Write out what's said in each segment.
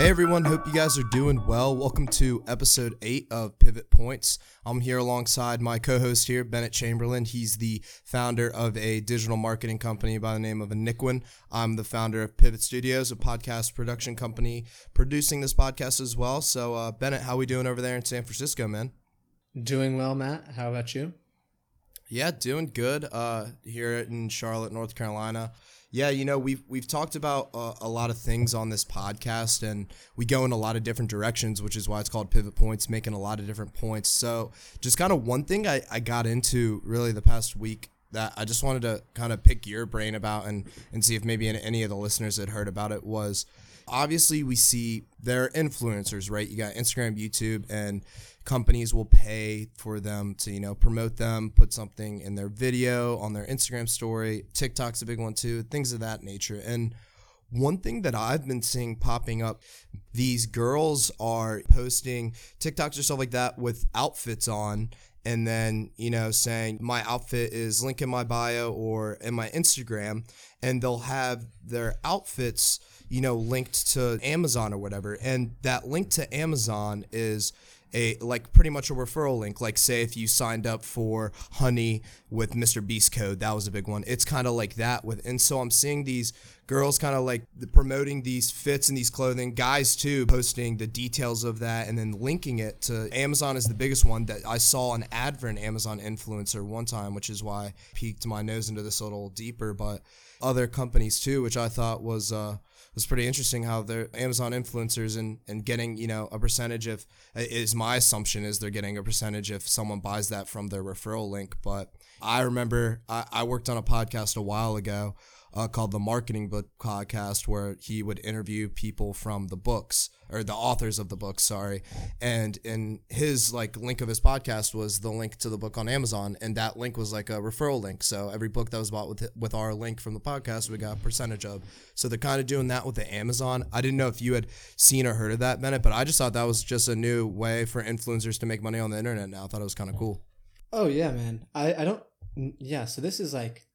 Hey everyone, hope you guys are doing well. Welcome to episode 8 of Pivot Points. I'm here alongside my co host here, Bennett Chamberlain. He's the founder of a digital marketing company by the name of Iniquin. I'm the founder of Pivot Studios, a podcast production company producing this podcast as well. So, uh, Bennett, how are we doing over there in San Francisco, man? Doing well, Matt. How about you? Yeah, doing good uh, here in Charlotte, North Carolina. Yeah, you know we've we've talked about uh, a lot of things on this podcast, and we go in a lot of different directions, which is why it's called Pivot Points, making a lot of different points. So, just kind of one thing I, I got into really the past week that I just wanted to kind of pick your brain about and and see if maybe any of the listeners had heard about it was obviously we see there are influencers, right? You got Instagram, YouTube, and companies will pay for them to you know promote them put something in their video on their instagram story tiktok's a big one too things of that nature and one thing that I've been seeing popping up, these girls are posting TikToks or stuff like that with outfits on, and then, you know, saying my outfit is link in my bio or in my Instagram, and they'll have their outfits, you know, linked to Amazon or whatever. And that link to Amazon is a like pretty much a referral link. Like say if you signed up for Honey with Mr. Beast code, that was a big one. It's kind of like that with, and so I'm seeing these girls kind of like promoting these fits and these clothing, guys too posting the details of that and then linking it to Amazon is the biggest one that I saw an ad for an Amazon influencer one time, which is why I peeked my nose into this a little deeper, but other companies too, which I thought was uh was pretty interesting how they're Amazon influencers and and getting you know a percentage of is my assumption is they're getting a percentage if someone buys that from their referral link. But I remember I, I worked on a podcast a while ago uh, called the Marketing Book Podcast, where he would interview people from the books or the authors of the books. Sorry, and in his like link of his podcast was the link to the book on Amazon, and that link was like a referral link. So every book that was bought with with our link from the podcast, we got a percentage of. So they're kind of doing that with the Amazon. I didn't know if you had seen or heard of that, Bennett, but I just thought that was just a new way for influencers to make money on the internet. Now I thought it was kind of cool. Oh yeah, man. I I don't. Yeah, so this is like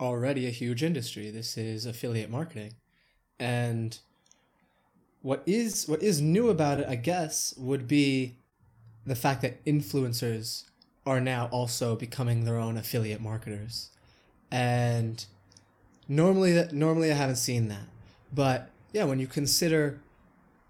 already a huge industry. This is affiliate marketing. And what is what is new about it, I guess, would be the fact that influencers are now also becoming their own affiliate marketers. And normally that normally I haven't seen that. But yeah, when you consider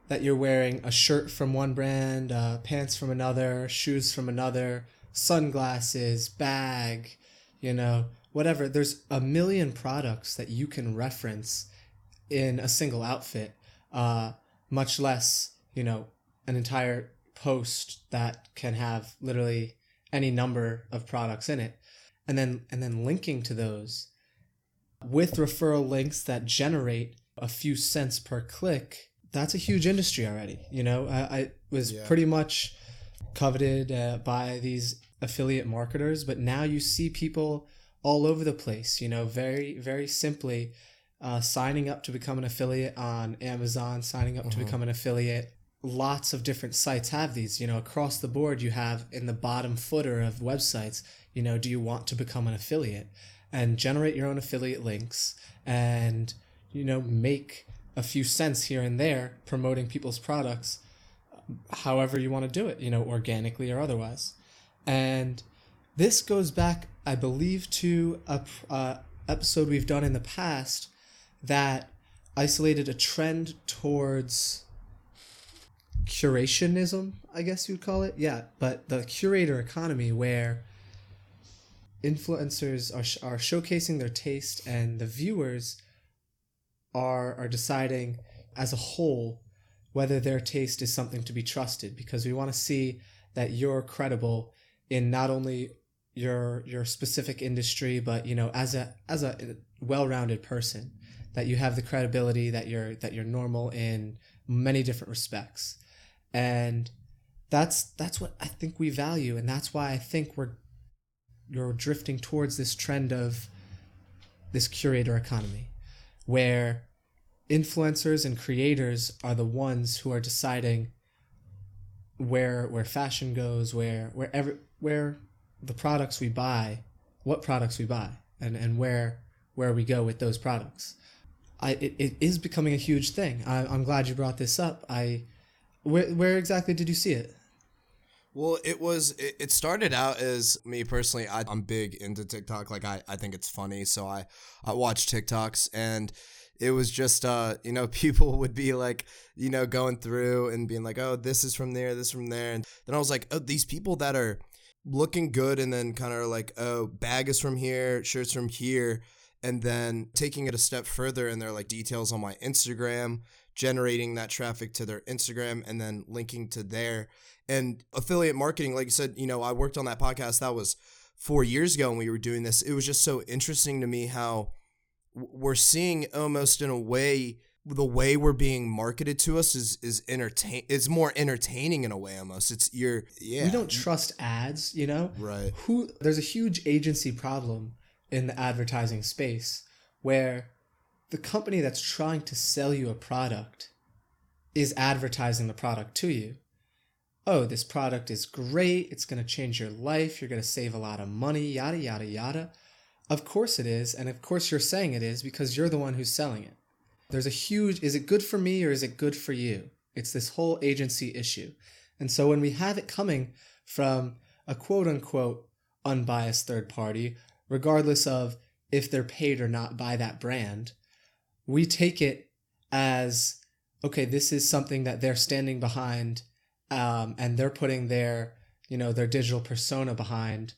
that you're wearing a shirt from one brand, uh, pants from another, shoes from another, sunglasses, bag, you know, whatever. There's a million products that you can reference in a single outfit, uh, much less, you know, an entire post that can have literally any number of products in it. And then and then linking to those with referral links that generate a few cents per click, that's a huge industry already. You know, I, I was yeah. pretty much coveted uh, by these affiliate marketers, but now you see people all over the place. You know, very very simply, uh, signing up to become an affiliate on Amazon, signing up mm-hmm. to become an affiliate. Lots of different sites have these. You know, across the board, you have in the bottom footer of websites. You know, do you want to become an affiliate? And generate your own affiliate links, and you know, make a few cents here and there promoting people's products however you want to do it, you know, organically or otherwise. And this goes back, I believe, to a uh, episode we've done in the past that isolated a trend towards curationism, I guess you'd call it. Yeah, but the curator economy where influencers are, are showcasing their taste and the viewers are are deciding as a whole whether their taste is something to be trusted because we want to see that you're credible in not only your your specific industry, but you know, as a as a well-rounded person, that you have the credibility that you're that you're normal in many different respects, and that's that's what I think we value, and that's why I think we're you're drifting towards this trend of this curator economy, where influencers and creators are the ones who are deciding where where fashion goes, where wherever where the products we buy, what products we buy, and, and where where we go with those products. I it, it is becoming a huge thing. I, I'm glad you brought this up. I where where exactly did you see it? Well, it was. It, started out as me personally. I, I'm big into TikTok. Like I, I think it's funny, so I, I watch TikToks, and it was just, uh, you know, people would be like, you know, going through and being like, oh, this is from there, this from there, and then I was like, oh, these people that are looking good, and then kind of like, oh, bag is from here, shirts from here, and then taking it a step further, and they're like details on my Instagram, generating that traffic to their Instagram, and then linking to there. And affiliate marketing like you said you know i worked on that podcast that was four years ago when we were doing this. It was just so interesting to me how we're seeing almost in a way the way we're being marketed to us is is entertain it's more entertaining in a way almost it's you're yeah We don't trust ads, you know? right Who there's a huge agency problem in the advertising space where the company that's trying to sell you a product is advertising the product to you. Oh, this product is great. It's going to change your life. You're going to save a lot of money, yada, yada, yada. Of course it is. And of course you're saying it is because you're the one who's selling it. There's a huge is it good for me or is it good for you? It's this whole agency issue. And so when we have it coming from a quote unquote unbiased third party, regardless of if they're paid or not by that brand, we take it as okay, this is something that they're standing behind um, and they're putting their you know their digital persona behind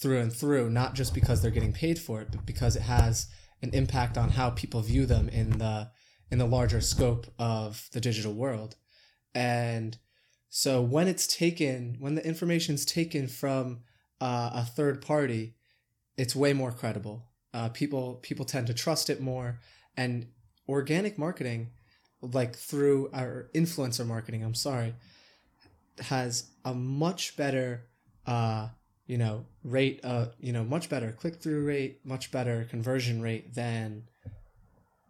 through and through not just because they're getting paid for it but because it has an impact on how people view them in the in the larger scope of the digital world. And so when it's taken when the information's taken from uh, a third party it's way more credible. Uh, people people tend to trust it more. And organic marketing like through our influencer marketing i'm sorry has a much better uh you know rate uh you know much better click through rate much better conversion rate than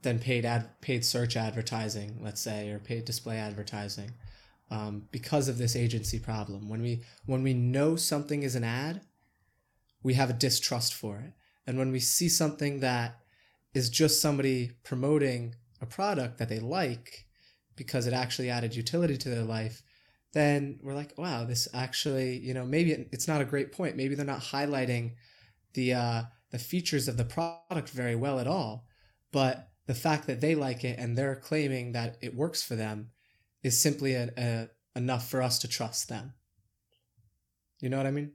than paid ad paid search advertising let's say or paid display advertising um, because of this agency problem. When we when we know something is an ad we have a distrust for it. And when we see something that is just somebody promoting a product that they like because it actually added utility to their life then we're like, wow, this actually, you know, maybe it's not a great point. Maybe they're not highlighting the uh, the features of the product very well at all. But the fact that they like it and they're claiming that it works for them is simply a, a, enough for us to trust them. You know what I mean?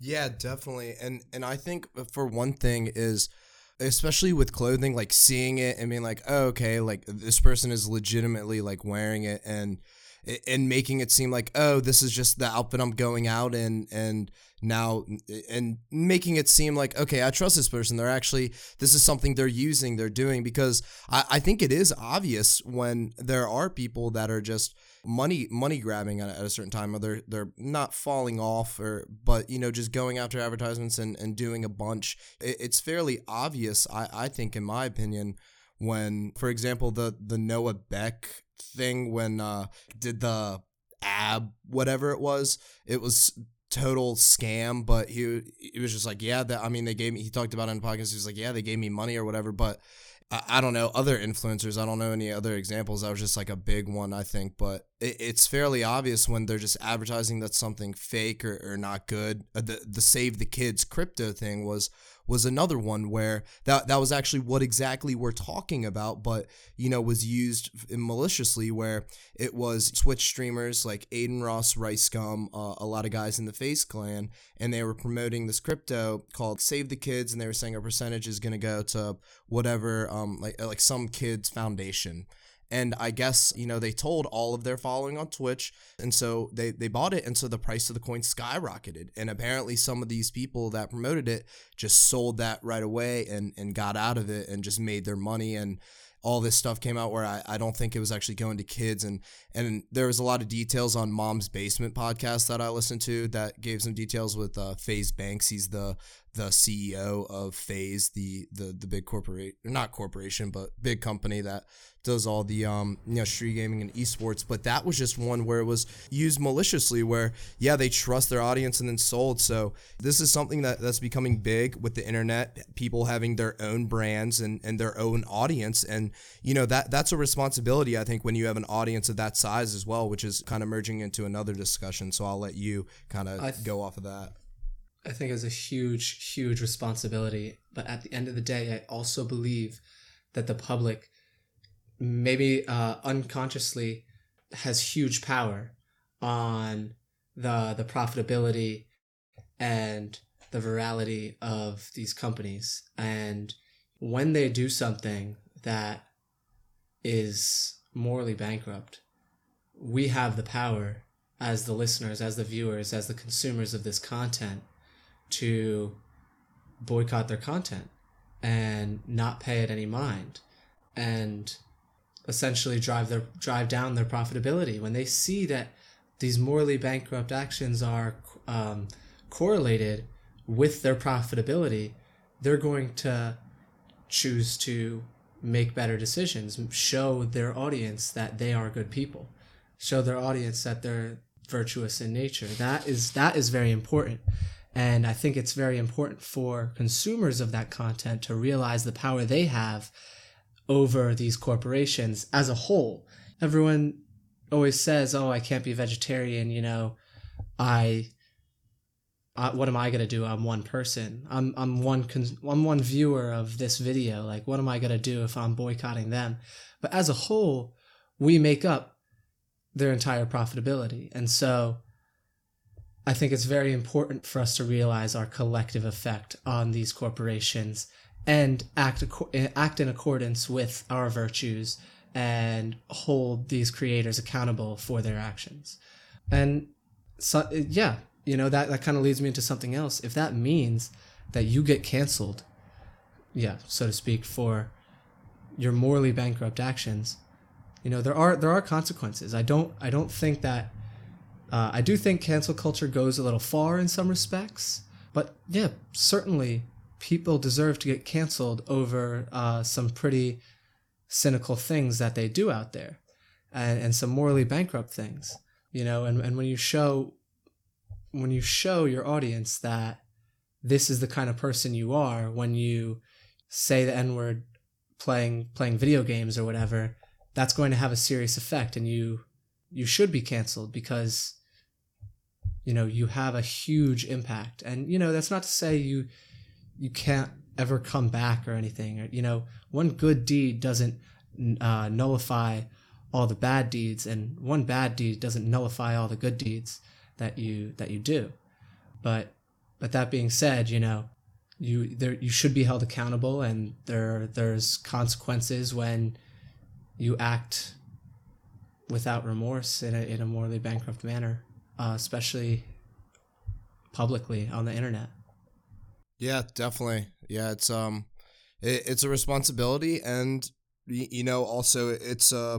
Yeah, definitely. And and I think for one thing is especially with clothing like seeing it and being like, oh, "Okay, like this person is legitimately like wearing it and and making it seem like oh this is just the outfit i'm going out in and now and making it seem like okay i trust this person. They're actually this is something they're using they're doing because i, I think it is obvious when there are people that are just money money grabbing at, at a certain time or they're they're not falling off or but you know just going after advertisements and, and doing a bunch. It, it's fairly obvious i i think in my opinion when for example the the noah beck thing when uh did the ab whatever it was it was total scam but he he was just like yeah that i mean they gave me he talked about it in the podcast he was like yeah they gave me money or whatever but I, I don't know other influencers i don't know any other examples that was just like a big one i think but it's fairly obvious when they're just advertising that something fake or, or not good uh, the the save the kids crypto thing was was another one where that that was actually what exactly we're talking about, but you know was used maliciously where it was Twitch streamers like Adin Ross, Rice Gum, uh, a lot of guys in the FaZe Clan, and they were promoting this crypto called Save the Kids, and they were saying a percentage is going to go to whatever, um, like like some kids foundation. And I guess, you know, they told all of their following on Twitch. And so they, they bought it. And so the price of the coin skyrocketed. And apparently some of these people that promoted it just sold that right away and, and got out of it and just made their money. And all this stuff came out where I, I don't think it was actually going to kids. And and there was a lot of details on mom's basement podcast that I listened to that gave some details with uh, FaZe Banks. He's the the CEO of FaZe the the the big corporate not corporation but big company that does all the um you know street gaming and esports. But that was just one where it was used maliciously where yeah they trust their audience and then sold. So this is something that that's becoming big with the internet people having their own brands and and their own audience. And you know that that's a responsibility I think when you have an audience of that size as well, which is kind of merging into another discussion. So I'll let you kind of th- go off of that. I think it's a huge, huge responsibility. But at the end of the day, I also believe that the public, maybe uh, unconsciously, has huge power on the the profitability and the virality of these companies. And when they do something that is morally bankrupt, we have the power as the listeners, as the viewers, as the consumers of this content to boycott their content and not pay it any mind and essentially drive their drive down their profitability. When they see that these morally bankrupt actions are um, correlated with their profitability they're going to choose to make better decisions show their audience that they are good people show their audience that they're virtuous in nature that is that is very important and I think it's very important for consumers of that content to realize the power they have over these corporations as a whole. Everyone always says, "Oh, I can't be vegetarian," you know. I uh, what am I to do? I'm one person. I'm I'm one I'm one viewer of this video. Like what am I to do if I'm boycotting them? But as a whole, we make up their entire profitability. And so I think it's very important for us to realize our collective effect on these corporations and act act in accordance with our virtues and hold these creators accountable for their actions. And so yeah, you know that that kind of leads me into something else. If that means that you get canceled, yeah, so to speak, for your morally bankrupt actions, you know there are there are consequences. I don't I don't think that uh, I do think cancel culture goes a little far in some respects, but yeah, certainly people deserve to get canceled over uh, some pretty cynical things that they do out there and, and some morally bankrupt things, you know, and, and when you show when you show your audience that this is the kind of person you are when you say the n-word playing playing video games or whatever that's going to have a serious effect and you you should be canceled because you know you have a huge impact. And you know that's not to say you you can't ever come back or anything. Or, you know one good deed doesn't uh, nullify all the bad deeds and one bad deed doesn't nullify all the good deeds that you that you do but but that being said you know you there you should be held accountable and there there's consequences when you act without remorse in a, in a morally bankrupt manner uh, especially publicly on the internet. Yeah, definitely. Yeah, it's um, it, it's a responsibility, and you know, also it's uh,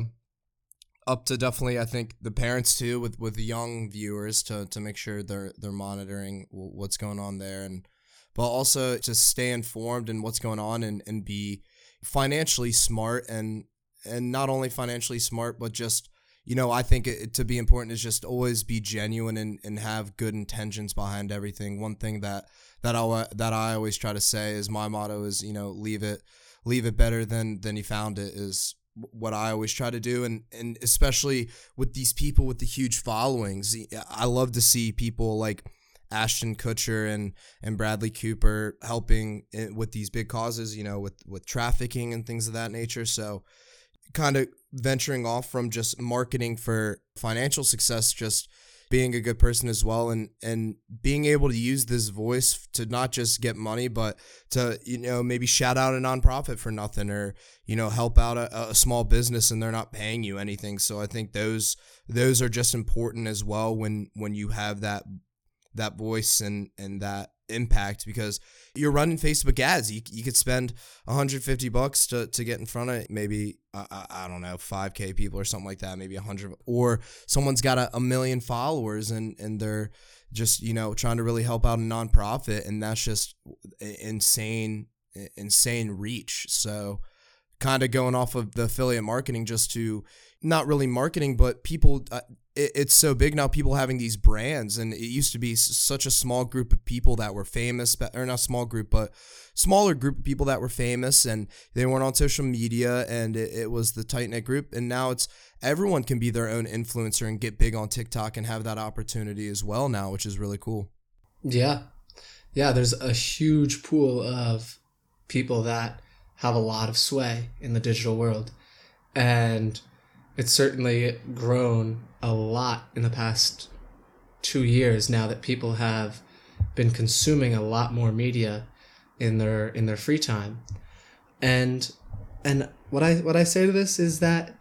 up to definitely I think the parents too, with with the young viewers to to make sure they're they're monitoring what's going on there, and but also to stay informed in what's going on and and be financially smart and and not only financially smart but just you know, I think it, to be important is just always be genuine and, and have good intentions behind everything. One thing that that I that I always try to say is my motto is you know leave it leave it better than than you found it is what I always try to do and and especially with these people with the huge followings I love to see people like Ashton Kutcher and and Bradley Cooper helping with these big causes you know with with trafficking and things of that nature. So kind of venturing off from just marketing for financial success, just being a good person as well and and being able to use this voice to not just get money but to you know maybe shout out a nonprofit for nothing or you know help out a, a small business and they're not paying you anything. So i think those those are just important as well when when you have that that voice and and that impact because you're running Facebook ads. You, you could spend 150 bucks to, to get in front of maybe, I, I don't know, 5K people or something like that, maybe 100. Or someone's got a, a million followers and, and they're just, you know, trying to really help out a nonprofit. And that's just insane, insane reach. So, kind of going off of the affiliate marketing just to not really marketing, but people. Uh, it, it's so big now. People having these brands, and it used to be such a small group of people that were famous, or not small group, but smaller group of people that were famous, and they weren't on social media, and it, it was the tight knit group. And now it's everyone can be their own influencer and get big on TikTok and have that opportunity as well now, which is really cool. Yeah. Yeah, there's a huge pool of people that have a lot of sway in the digital world. And it's certainly grown a lot in the past two years now that people have been consuming a lot more media in their in their free time. And and what I what I say to this is that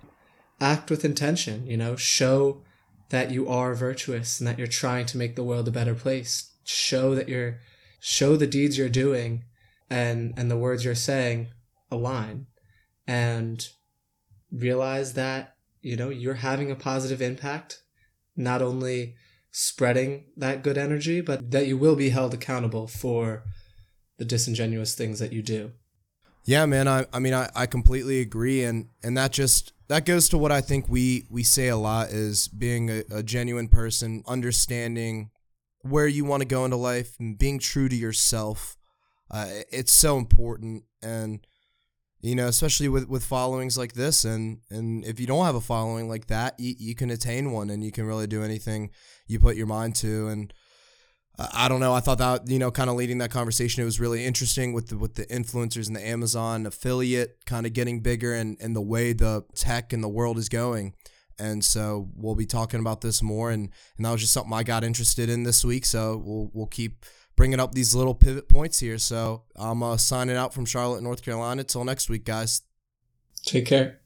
act with intention, you know, show that you are virtuous and that you're trying to make the world a better place. Show that you're show the deeds you're doing and and the words you're saying align and realize that you know you're having a positive impact not only spreading that good energy but that you will be held accountable for the disingenuous things that you do Yeah, man. I, I mean, I, I completely agree, and and that just that goes to what I think we we say a lot is being a, a genuine person, understanding where you want to go into life, and being true to yourself. Uh, it's so important, and you know, especially with with followings like this, and and if you don't have a following like that, you, you can attain one, and you can really do anything you put your mind to, and. I don't know. I thought that you know, kind of leading that conversation, it was really interesting with the with the influencers and the Amazon affiliate kind of getting bigger and and the way the tech and the world is going. And so we'll be talking about this more, and and that was just something I got interested in this week. So we'll we'll keep bringing up these little pivot points here. So I'm uh, signing out from Charlotte, North Carolina. Till next week, guys. take care